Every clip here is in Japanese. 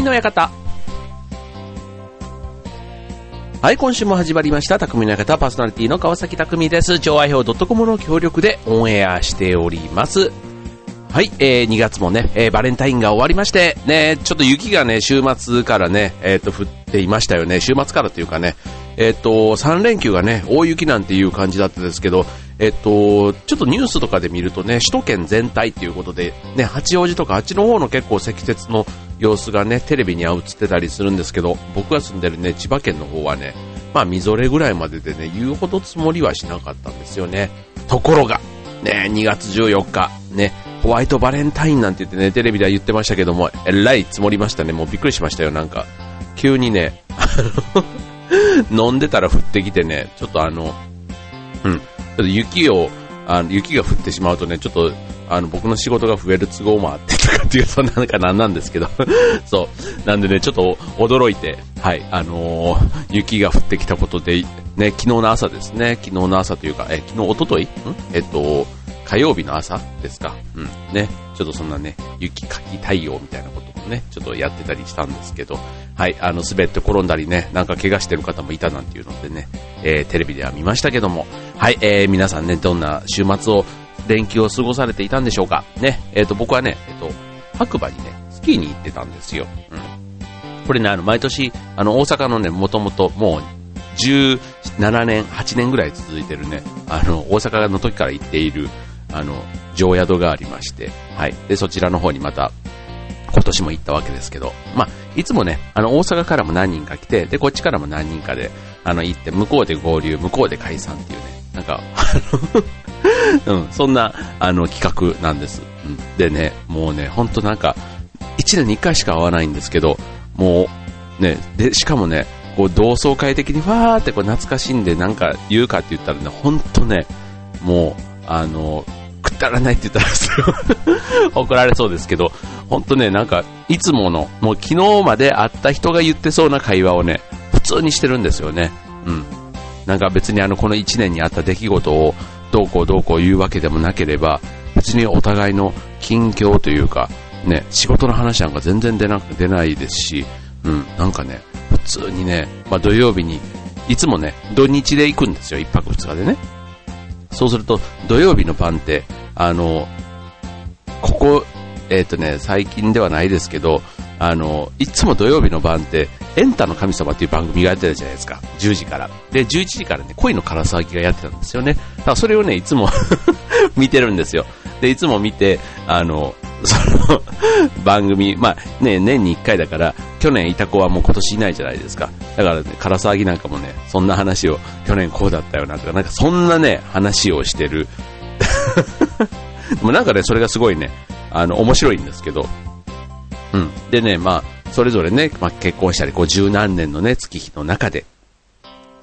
匠の館。はい、今週も始まりました、匠の館パーソナリティの川崎匠です。超愛表 .com の協力でオンエアしております。はい、えー、2月もね、えー、バレンタインが終わりまして、ね、ちょっと雪がね、週末からね、えっ、ー、と、降っていましたよね。週末からというかね、えっ、ー、と、3連休がね、大雪なんていう感じだったですけど、えっ、ー、と、ちょっとニュースとかで見るとね、首都圏全体っていうことで、ね、八王子とかあっちの方の結構積雪の様子がね、テレビには映ってたりするんですけど、僕が住んでるね、千葉県の方はね、まあ、みぞれぐらいまででね、言うほど積もりはしなかったんですよね。ところが、ね、2月14日、ね、ホワイトバレンタインなんて言ってね、テレビでは言ってましたけども、えらい積もりましたね。もうびっくりしましたよ、なんか。急にね、飲んでたら降ってきてね、ちょっとあの、うん、ちょっと雪を、あの雪が降ってしまうとね、ちょっと、あの、僕の仕事が増える都合もあってとかっていうとなんかなんなんですけど そう。なんでね、ちょっと驚いて、はい、あのー、雪が降ってきたことで、ね、昨日の朝ですね、昨日の朝というか、え、昨日、おとといん？えっと、火曜日の朝ですか。うん。ね。ちょっとそんなね、雪かき対応みたいなこともね、ちょっとやってたりしたんですけど、はい、あの、滑って転んだりね、なんか怪我してる方もいたなんていうのでね、えー、テレビでは見ましたけども、はい、えー、皆さんね、どんな週末を、連休を過ごされていたんでしょうか。ね、えっ、ー、と、僕はね、えっ、と、白馬にね、スキーに行ってたんですよ。うん。これね、あの、毎年、あの、大阪のね、もともともう、17年、8年ぐらい続いてるね、あの、大阪の時から行っている、あの、常宿がありまして、はい。で、そちらの方にまた、今年も行ったわけですけど、まあ、いつもね、あの、大阪からも何人か来て、で、こっちからも何人かで、あの、行って、向こうで合流、向こうで解散っていうね、なんか、あの うん、そんな、あの、企画なんです。うん。でね、もうね、ほんとなんか、1年に1回しか会わないんですけど、もう、ね、で、しかもね、こう、同窓会的にわーってこう懐かしんでなんか言うかって言ったらね、ほんとね、もう、あの、くだらないって言ったら 怒られそうですけど、本当ね、なんか、いつもの、もう昨日まで会った人が言ってそうな会話をね、普通にしてるんですよね。うん。なんか別にあの、この1年にあった出来事を、どうこうどうこう言うわけでもなければ、別にお互いの近況というか、ね、仕事の話なんか全然出なく出ないですし、うん、なんかね、普通にね、まあ土曜日に、いつもね、土日で行くんですよ、1泊2日でね。そうすると、土曜日の晩って、あの、ここ、えっ、ー、とね、最近ではないですけど、あの、いつも土曜日の晩って、エンタの神様っていう番組がやってたじゃないですか。10時から。で、11時からね、恋の唐沢きがやってたんですよね。だからそれをね、いつも 見てるんですよ。で、いつも見て、あの、その番組、まあね、年に1回だから、去年いた子はもう今年いないじゃないですか。だからね、唐沢ぎなんかもね、そんな話を、去年こうだったよなとか、なんかそんなね、話をしてる。でもなんかね、それがすごいね、あの、面白いんですけど、うん。でね、まあ、それぞれね、まあ、結婚したり、こう十何年のね、月日の中で、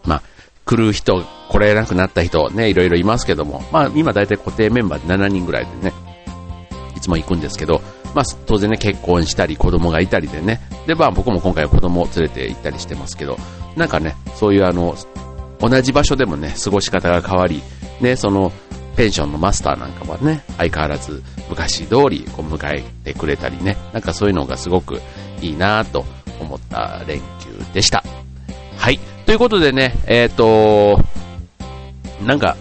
まあ、来る人、来れなくなった人、ね、いろいろいますけども、まあ、今大体固定メンバーで7人ぐらいでね、いつも行くんですけど、まあ、当然ね、結婚したり、子供がいたりでね、で、まあ、僕も今回は子供を連れて行ったりしてますけど、なんかね、そういうあの、同じ場所でもね、過ごし方が変わり、ね、その、ペンションのマスターなんかはね、相変わらず昔通りこう迎えてくれたりね、なんかそういうのがすごくいいなと思った連休でした。はい。ということでね、えっ、ー、と、なんか、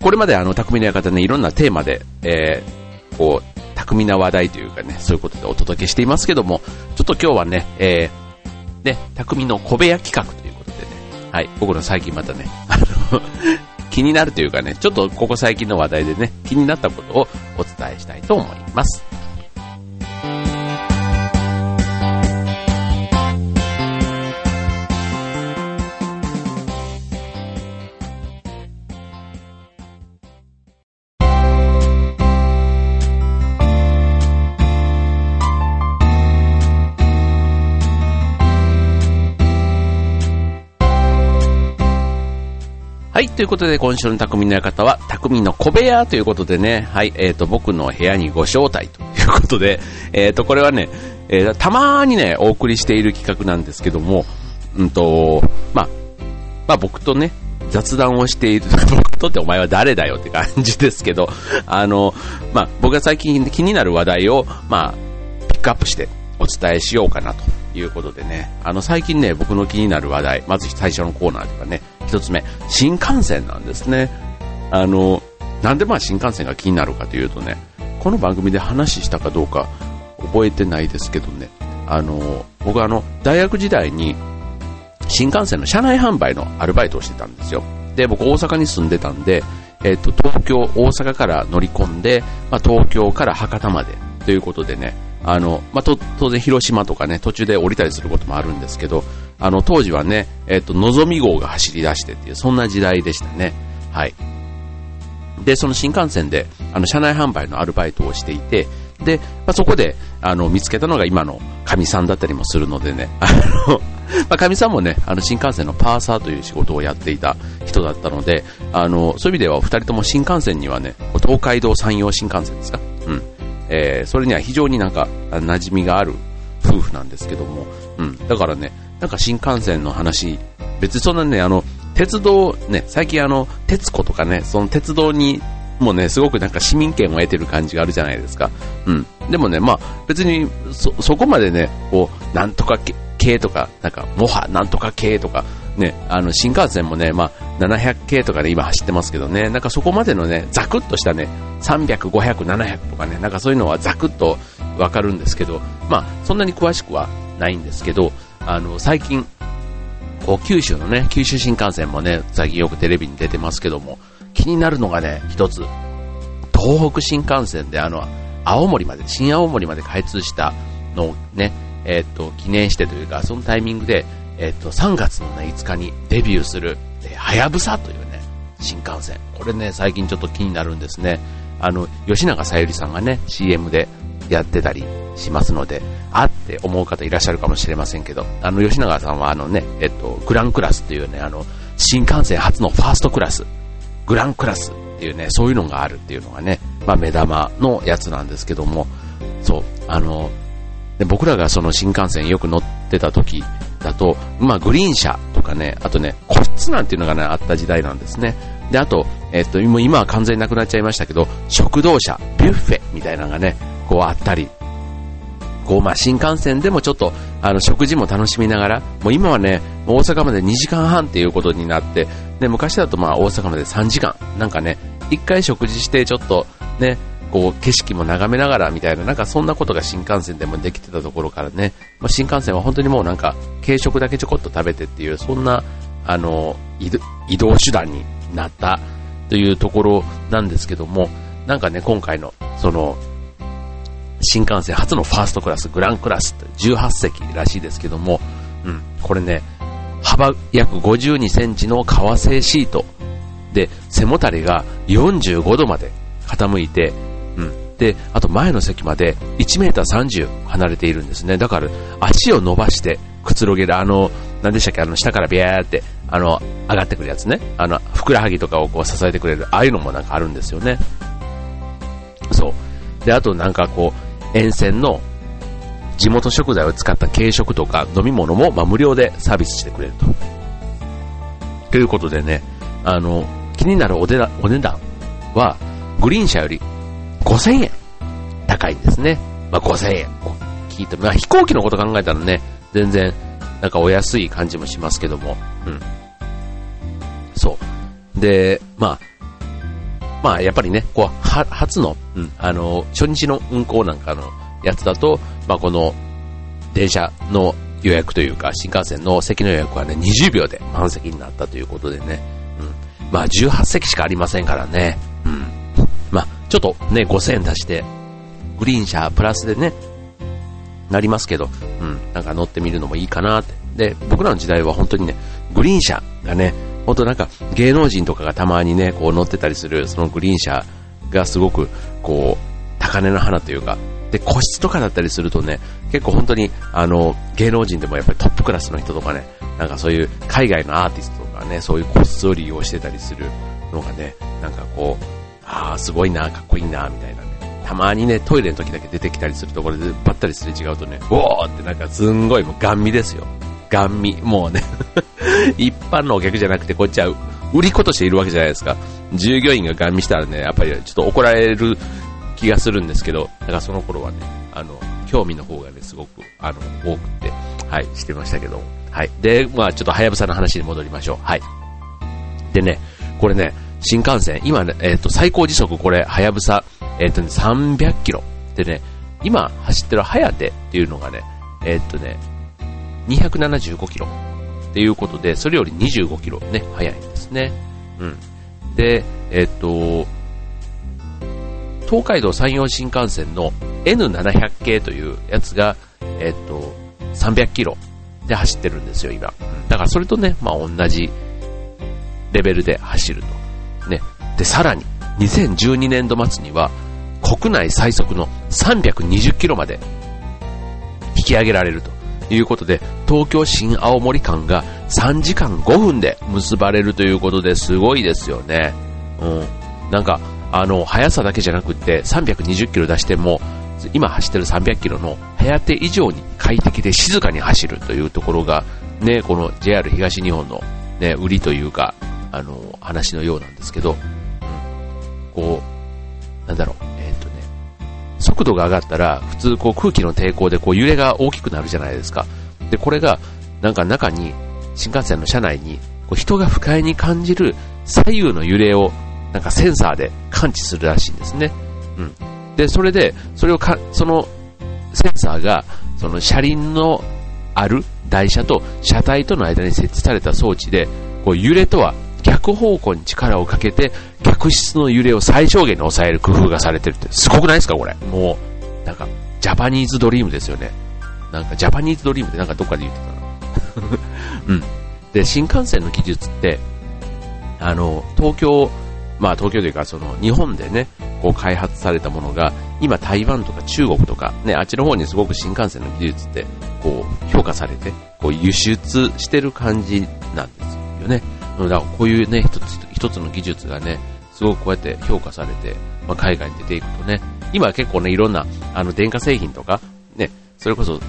これまであの、匠の館ね、いろんなテーマで、えー、こう、巧みな話題というかね、そういうことでお届けしていますけども、ちょっと今日はね、えー、ね、匠の小部屋企画ということでね、はい、僕の最近またね、あの気になるというかね、ちょっとここ最近の話題でね、気になったことをお伝えしたいと思います。ということで今週の匠の館は、匠の小部屋ということでね、はい、えっ、ー、と、僕の部屋にご招待ということで、えっ、ー、と、これはね、えー、たまーにね、お送りしている企画なんですけども、うんと、まあ、まあ僕とね、雑談をしている、僕とってお前は誰だよって感じですけど、あの、まあ僕が最近気になる話題を、まあ、ピックアップして、お伝えしようかなと。いうことでね、あの最近ね、僕の気になる話題、まず最初のコーナーというかね、一つ目、新幹線なんですね。あの、なんでまあ新幹線が気になるかというとね、この番組で話したかどうか覚えてないですけどね、あの、僕あの、大学時代に新幹線の車内販売のアルバイトをしてたんですよ。で、僕大阪に住んでたんで、えっ、と、東京、大阪から乗り込んで、まあ、東京から博多までということでね、あの、まあ、と、当然広島とかね、途中で降りたりすることもあるんですけど、あの、当時はね、えっ、と、のぞみ号が走り出してっていう、そんな時代でしたね。はい。で、その新幹線で、あの、車内販売のアルバイトをしていて、で、まあ、そこで、あの、見つけたのが今の神さんだったりもするのでね、あの、まあ、神さんもね、あの、新幹線のパーサーという仕事をやっていた人だったので、あの、そういう意味ではお二人とも新幹線にはね、東海道山陽新幹線ですか？うん。えー、それには非常になんか、馴染みがある夫婦なんですけども、うん。だからね、なんか新幹線の話、別にそんなね、あの、鉄道、ね、最近あの、鉄子とかね、その鉄道にもね、すごくなんか市民権を得てる感じがあるじゃないですか。うん。でもね、まあ別にそ、そこまでね、こう、なんとか系とか、なんか、もはなんとか系とか、ね、あの、新幹線もね、まあ700系とかで今走ってますけどね、なんかそこまでのね、ザクッとしたね、300、500、700とかね、なんかそういうのはザクッとわかるんですけど、まあそんなに詳しくはないんですけど、あの、最近、こう九州のね、九州新幹線もね、最近よくテレビに出てますけども、気になるのがね、一つ、東北新幹線であの、青森まで、新青森まで開通したのをね、えっ、と、記念してというか、そのタイミングで、えっ、と、3月のね、5日にデビューする、えはやぶさというね、新幹線。これね、最近ちょっと気になるんですね。あの、吉永さゆりさんがね、CM でやってたりしますので、あって思う方いらっしゃるかもしれませんけど、あの、吉永さんはあのね、えっと、グランクラスというね、あの、新幹線初のファーストクラス、グランクラスっていうね、そういうのがあるっていうのがね、まあ目玉のやつなんですけども、そう、あの、で僕らがその新幹線よく乗ってた時だと、まあグリーン車とかね、あとね、個室なんていうのがね、あった時代なんですね。で、あと、えっと、今は完全になくなっちゃいましたけど、食堂車、ビュッフェみたいなのがね、こうあったり、こう、まあ、新幹線でもちょっと、あの、食事も楽しみながら、もう今はね、大阪まで2時間半っていうことになって、で、昔だとまあ、大阪まで3時間。なんかね、一回食事してちょっと、ね、こう、景色も眺めながらみたいな、なんかそんなことが新幹線でもできてたところからね、まあ、新幹線は本当にもうなんか、軽食だけちょこっと食べてっていう、そんな、あの、移動手段になったというところなんですけども、なんかね、今回の、その、新幹線初のファーストクラス、グランクラスって18席らしいですけども、うん、これね、幅約52センチの革製シートで、背もたれが45度まで傾いて、で、あと前の席まで1メーター30離れているんですね。だから足を伸ばしてくつろげる、あの、何でしたっけ、あの下からビャーって、あの、上がってくるやつね。あの、ふくらはぎとかをこう支えてくれる、ああいうのもなんかあるんですよね。そう。で、あとなんかこう、沿線の地元食材を使った軽食とか飲み物も、ま、無料でサービスしてくれると。ということでね、あの、気になるお値段お値段は、グリーン車より5000円高いんですね。まあ、5000円。聞いて、まあ、飛行機のこと考えたらね、全然、なんかお安い感じもしますけども、うん。そう。で、まあ、まあ、やっぱりね、こう、は、初の、うん、あの、初日の運行なんかのやつだと、まあ、この、電車の予約というか、新幹線の席の予約はね、20秒で満席になったということでね、うん。まあ、18席しかありませんからね、うん。ちょっとね、5000円出して、グリーン車プラスでね、なりますけど、うん、なんか乗ってみるのもいいかなって。で、僕らの時代は本当にね、グリーン車がね、本当なんか芸能人とかがたまにね、こう乗ってたりする、そのグリーン車がすごく、こう、高嶺の花というか、で、個室とかだったりするとね、結構本当に、あの、芸能人でもやっぱりトップクラスの人とかね、なんかそういう海外のアーティストとかね、そういう個室を利用してたりするのがね、なんかこう、ああ、すごいな、かっこいいな、みたいなね。たまにね、トイレの時だけ出てきたりするところでばったりすれ違うとね、おーってなんかすんごいもうガン見ですよ。ガン見。もうね 一般のお客じゃなくて、こっちは売り子としているわけじゃないですか。従業員がガン見したらね、やっぱりちょっと怒られる気がするんですけど、だからその頃はね、あの、興味の方がね、すごく、あの、多くて、はい、してましたけど。はい。で、まあちょっとはやぶさの話に戻りましょう。はい。でね、これね、新幹線、今ね、えっ、ー、と、最高時速これ、はやぶさ、えっ、ー、とね、300キロ。でね、今走ってるはやてっていうのがね、えっ、とね、275キロ。っていうことで、それより25キロね、速いんですね。うん。で、えっ、と、東海道山陽新幹線の N700 系というやつが、えっ、と、300キロで走ってるんですよ、今。だからそれとね、まあ同じレベルで走ると。で、さらに、2012年度末には、国内最速の320キロまで引き上げられるということで、東京新青森間が3時間5分で結ばれるということですごいですよね。うん。なんか、あの、速さだけじゃなくて320キロ出しても、今走ってる300キロの早手以上に快適で静かに走るというところが、ね、この JR 東日本のね、売りというか、あの、話のようなんですけど、こう、なんだろう、えっ、とね、速度が上がったら、普通こう空気の抵抗でこう揺れが大きくなるじゃないですか。で、これが、なんか中に、新幹線の車内に、こう人が不快に感じる左右の揺れを、なんかセンサーで感知するらしいんですね。うん。で、それで、それをか、そのセンサーが、その車輪のある台車と車体との間に設置された装置で、こう揺れとは逆方向に力をかけて、客室の揺れを最小限に抑える工夫がされてるって、すごくないですかこれ。もう、なんか、ジャパニーズドリームですよね。なんか、ジャパニーズドリームってなんかどっかで言ってたな。うん。で、新幹線の技術って、あの、東京、まあ東京というかその日本でね、こう開発されたものが、今台湾とか中国とか、ね、あっちの方にすごく新幹線の技術って、こう評価されて、こう輸出してる感じなんですよね。だからこういうね、一つ一つの技術がね、すごくこうやって評価されて、まあ、海外に出ていくとね、今は結構ね、いろんな、あの、電化製品とか、ね、それこそ、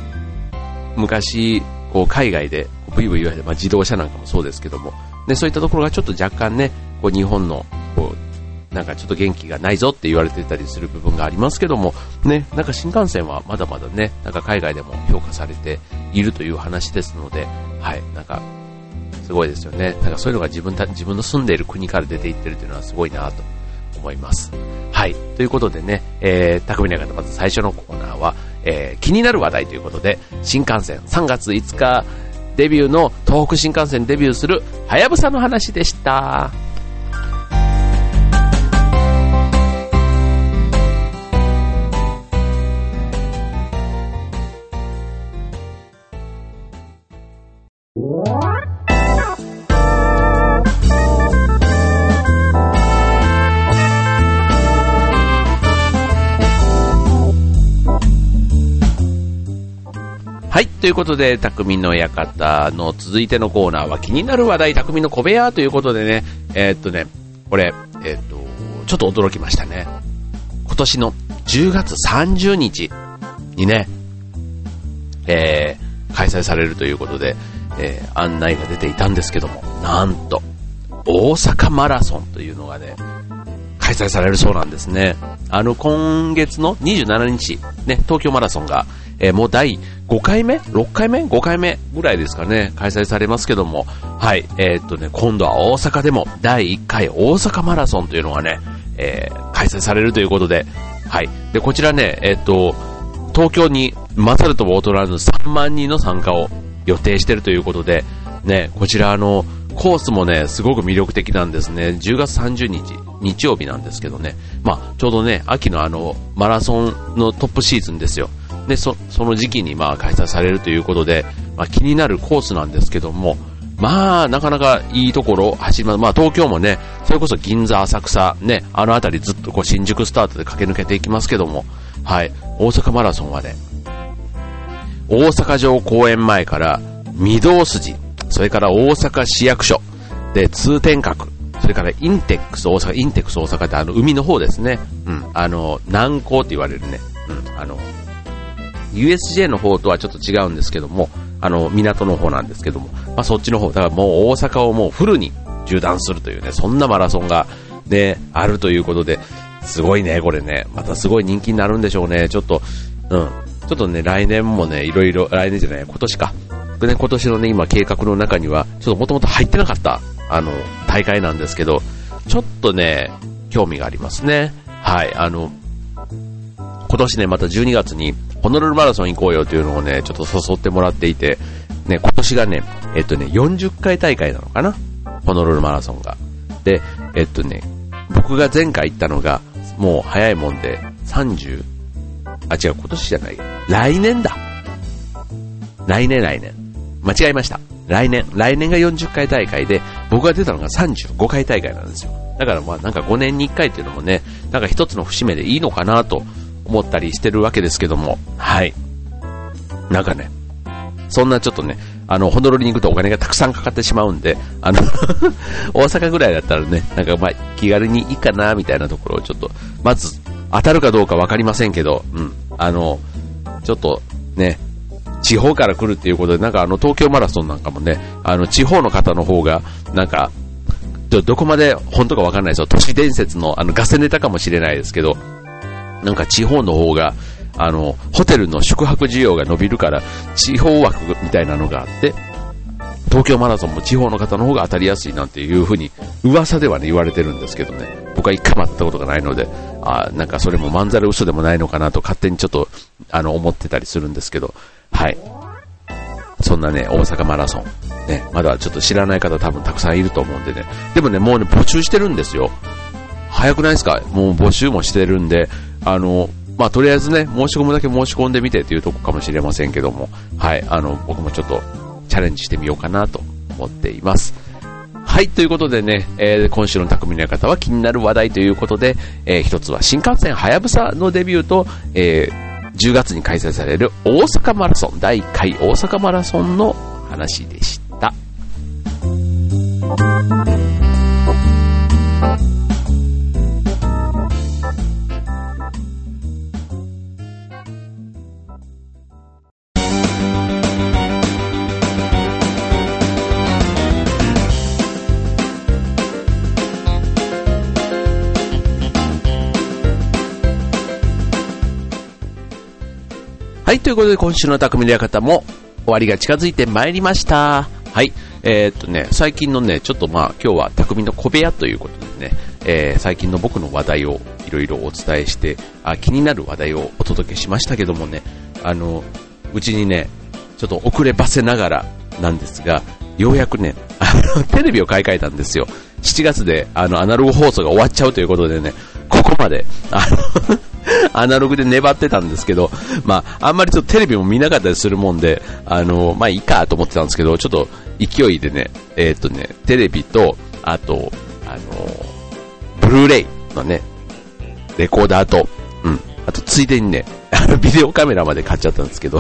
昔、こう、海外で、ブイブイ言われて、まあ、自動車なんかもそうですけども、ね、そういったところがちょっと若干ね、こう、日本の、こう、なんかちょっと元気がないぞって言われてたりする部分がありますけども、ね、なんか新幹線はまだまだね、なんか海外でも評価されているという話ですので、はい、なんかすごいですよね。なんかそういうのが自分た、自分の住んでいる国から出ていってるというのはすごいなと思います。はい。ということでね、えー、匠の方まず最初のコーナーは、えー、気になる話題ということで、新幹線3月5日デビューの東北新幹線デビューするはやぶさの話でした。ということで、匠の館の続いてのコーナーは気になる話題、匠の小部屋ということでね、えー、っとね、これ、えー、っと、ちょっと驚きましたね。今年の10月30日にね、えー、開催されるということで、えー、案内が出ていたんですけども、なんと、大阪マラソンというのがね、開催されるそうなんですね。あの、今月の27日、ね、東京マラソンが、えー、もう第5回目 ?6 回目 ?5 回目ぐらいですかね、開催されますけども、はい、えー、っとね、今度は大阪でも第1回大阪マラソンというのがね、えー、開催されるということで、はい。で、こちらね、え、っと、東京に勝るとも劣らず3万人の参加を予定しているということで、ね、こちらあの、コースもね、すごく魅力的なんですね。10月30日、日曜日なんですけどね。まあ、ちょうどね、秋のあの、マラソンのトップシーズンですよ。で、そ、の時期にまあ開催されるということで、まあ気になるコースなんですけども、まあ、なかなかいいところ走ります。まあ、東京もね、それこそ銀座、浅草、ね、あの辺りずっとこう新宿スタートで駆け抜けていきますけども、はい、大阪マラソンはね、大阪城公園前から御堂筋、それから大阪市役所、で、通天閣、それからインテックス大阪、インテックス大阪ってあの海の方ですね。うん。あの、南港って言われるね。うん。あの、USJ の方とはちょっと違うんですけども、あの、港の方なんですけども、まあ、そっちの方、だからもう大阪をもうフルに縦断するというね、そんなマラソンがね、あるということで、すごいね、これね、またすごい人気になるんでしょうね、ちょっと、うん、ちょっとね、来年もね、いろいろ、来年じゃない、今年か。今年のね、今計画の中には、ちょっともともと入ってなかった、あの、大会なんですけど、ちょっとね、興味がありますね。はい、あの、今年ね、また12月に、ホノルルマラソン行こうよというのをね、ちょっと誘ってもらっていて、ね、今年がね、えっとね、40回大会なのかな？ホノルルマラソンが。で、えっとね、僕が前回行ったのが、もう早いもんで、30、あ、違う、今年じゃない。来年だ。来年、来年。間違えました。来年。来年が40回大会で、僕が出たのが35回大会なんですよ。だからまあなんか5年に1回っていうのもね、なんか一つの節目でいいのかなと思ったりしてるわけですけども、はい。なんかね、そんなちょっとね、あの、ホノルルに行くとお金がたくさんかかってしまうんで、あの 大阪ぐらいだったらね、なんかまあ、気軽にいいかな、みたいなところをちょっと、まず、当たるかどうかわかりませんけど、うん、あの、ちょっと、ね、地方から来るっていうことで、なんかあの、東京マラソンなんかもね、あの、地方の方の方が、なんか、ど、どこまで本当かわかんないですよ。都市伝説の、あの、ガセネタかもしれないですけど、なんか地方の方が、あの、ホテルの宿泊需要が伸びるから、地方枠みたいなのがあって、東京マラソンも地方の方の方が当たりやすいなんていう風に噂ではね言われてるんですけどね。僕は一回も会ったことがないのであなんかそれもまんざら嘘でもないのかなと勝手にちょっとあの思ってたりするんですけど。はい。そんなね大阪マラソン。ねまだちょっと知らない方多分たくさんいると思うんでね。でもねもうね募集してるんですよ。早くないですか？もう募集もしてるんであのまあ、とりあえずね、申し込むだけ申し込んでみてというとこかもしれませんけども、はい、あの、僕もちょっとチャレンジしてみようかなと思っています。はい、ということでね、えー、今週の匠の方は気になる話題ということで、えー、一つは新幹線はやぶさのデビューと、えー、10月に開催される大阪マラソン、第1回大阪マラソンの話でした。はい、ということで今週の匠の館も終わりが近づいてまいりました。はい、えー、っとね、最近のね、ちょっとまあ今日は匠の小部屋ということでね、えー、最近の僕の話題をいろいろお伝えしてあ、気になる話題をお届けしましたけどもね、あの、うちにね、ちょっと遅ればせながらなんですが、ようやくね、あの、テレビを買い替えたんですよ。7月で、あの、アナログ放送が終わっちゃうということでね、ここまで、あの アナログで粘ってたんですけど、まあ、あんまりちょっとテレビも見なかったりするもんで、あの、まあいいかと思ってたんですけど、ちょっと勢いでね、えー、とね、テレビと、あと、あの、ブルーレイのね、レコーダーと、うん、あとついでにね、ビデオカメラまで買っちゃったんですけど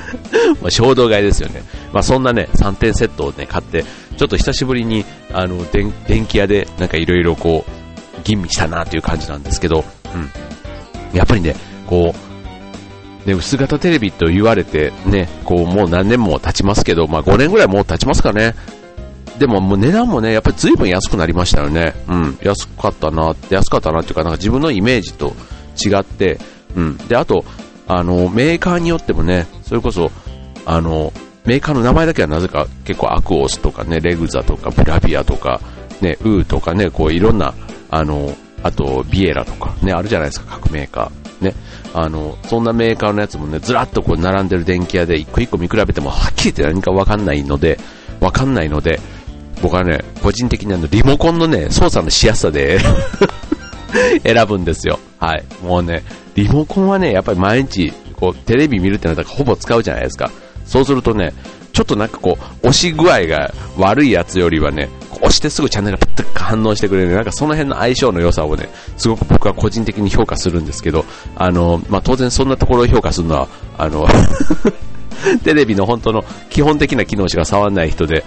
ま衝動買いですよね。まあそんなね、3点セットをね、買って、ちょっと久しぶりに、あの、電気屋でなんかいろいろこう、吟味したなという感じなんですけど、うん。やっぱりね、こう、ね、薄型テレビと言われて、ね、こう、もう何年も経ちますけど、まあ5年ぐらいもう経ちますかね。でももう値段もね、やっぱり随分安くなりましたよね。うん、安かったな、安かったなっていうか、なんか自分のイメージと違って、うん。で、あと、あの、メーカーによってもね、それこそ、あの、メーカーの名前だけはなぜか結構アクオスとかね、レグザとかブラビアとか、ね、ウーとかね、こういろんな、あの、あと、ビエラとか、ね、あるじゃないですか、各メーカー。ね。あの、そんなメーカーのやつもね、ずらっとこう並んでる電気屋で一個一個見比べても、はっきり言って何かわかんないので、わかんないので、僕はね、個人的にあの、リモコンのね、操作のしやすさで 選ぶんですよ。はい。もうね、リモコンはね、やっぱり毎日、こう、テレビ見るってなったらほぼ使うじゃないですか。そうするとね、ちょっとなんかこう、押し具合が悪いやつよりはね、してすぐチャンネルがプッと反応してくれる、なんかその辺の相性の良さをね、すごく僕は個人的に評価するんですけど、あの、まあ、当然そんなところを評価するのは、あの テレビの本当の基本的な機能しか触らない人で、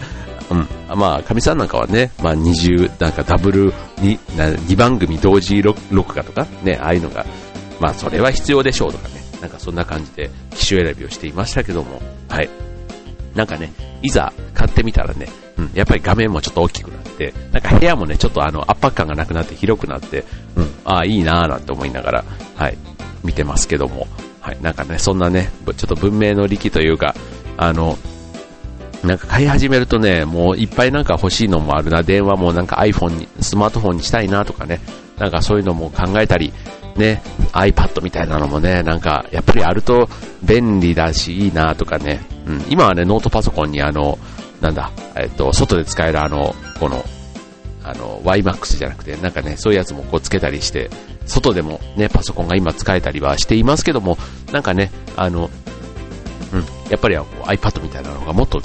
うん。まあ、かみさんなんかはね、まあ、20、なんかダブルに、2番組同時録画とか、ね、ああいうのが、まあ、それは必要でしょうとかね、なんかそんな感じで機種選びをしていましたけども、はい。なんかね、いざ買ってみたらね、うん、やっぱり画面もちょっと大きくなって、なんか部屋もね、ちょっとあの圧迫感がなくなって広くなって、うん、ああ、いいなぁなんて思いながら、はい、見てますけども、はい、なんかね、そんなね、ちょっと文明の利器というか、あの、なんか買い始めるとね、もういっぱいなんか欲しいのもあるな、電話もなんか iPhone に、スマートフォンにしたいなとかね、なんかそういうのも考えたり、ね、iPad みたいなのもね、なんかやっぱりあると便利だしいいなとかね、うん、今はね、ノートパソコンにあの、なんだ、えっと、外で使えるあの、この、あの、YMAX じゃなくて、なんかね、そういうやつもこうつけたりして、外でもね、パソコンが今使えたりはしていますけども、なんかね、あの、うん、やっぱり iPad みたいなのがもっと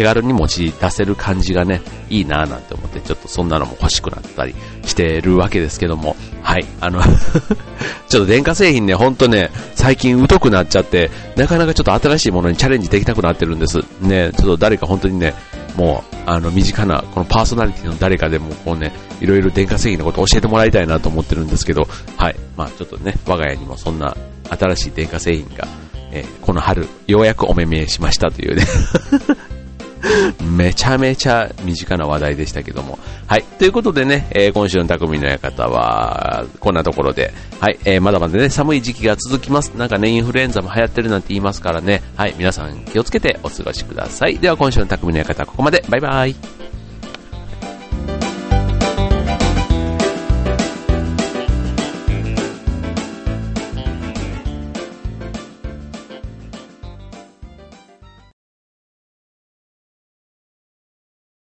手軽に持ち出せる感じがね、いいなぁなんて思って、ちょっとそんなのも欲しくなったりしてるわけですけども、はい、あの ちょっと電化製品ね、ほんとね、最近疎くなっちゃって、なかなかちょっと新しいものにチャレンジできなくなってるんです。ね、ちょっと誰か本当にね、もう、あの、身近な、このパーソナリティの誰かでも、こうね、いろいろ電化製品のこと教えてもらいたいなと思ってるんですけど、はい。まあちょっとね、我が家にもそんな新しい電化製品が、えー、この春、ようやくお目見えしましたというね めちゃめちゃ身近な話題でしたけども。はい。ということでね、えー、今週の匠の館は、こんなところで、はい、えー、まだまだね、寒い時期が続きます。なんかね、インフルエンザも流行ってるなんて言いますからね、はい、皆さん気をつけてお過ごしください。では今週の匠の館はここまで。バイバイ。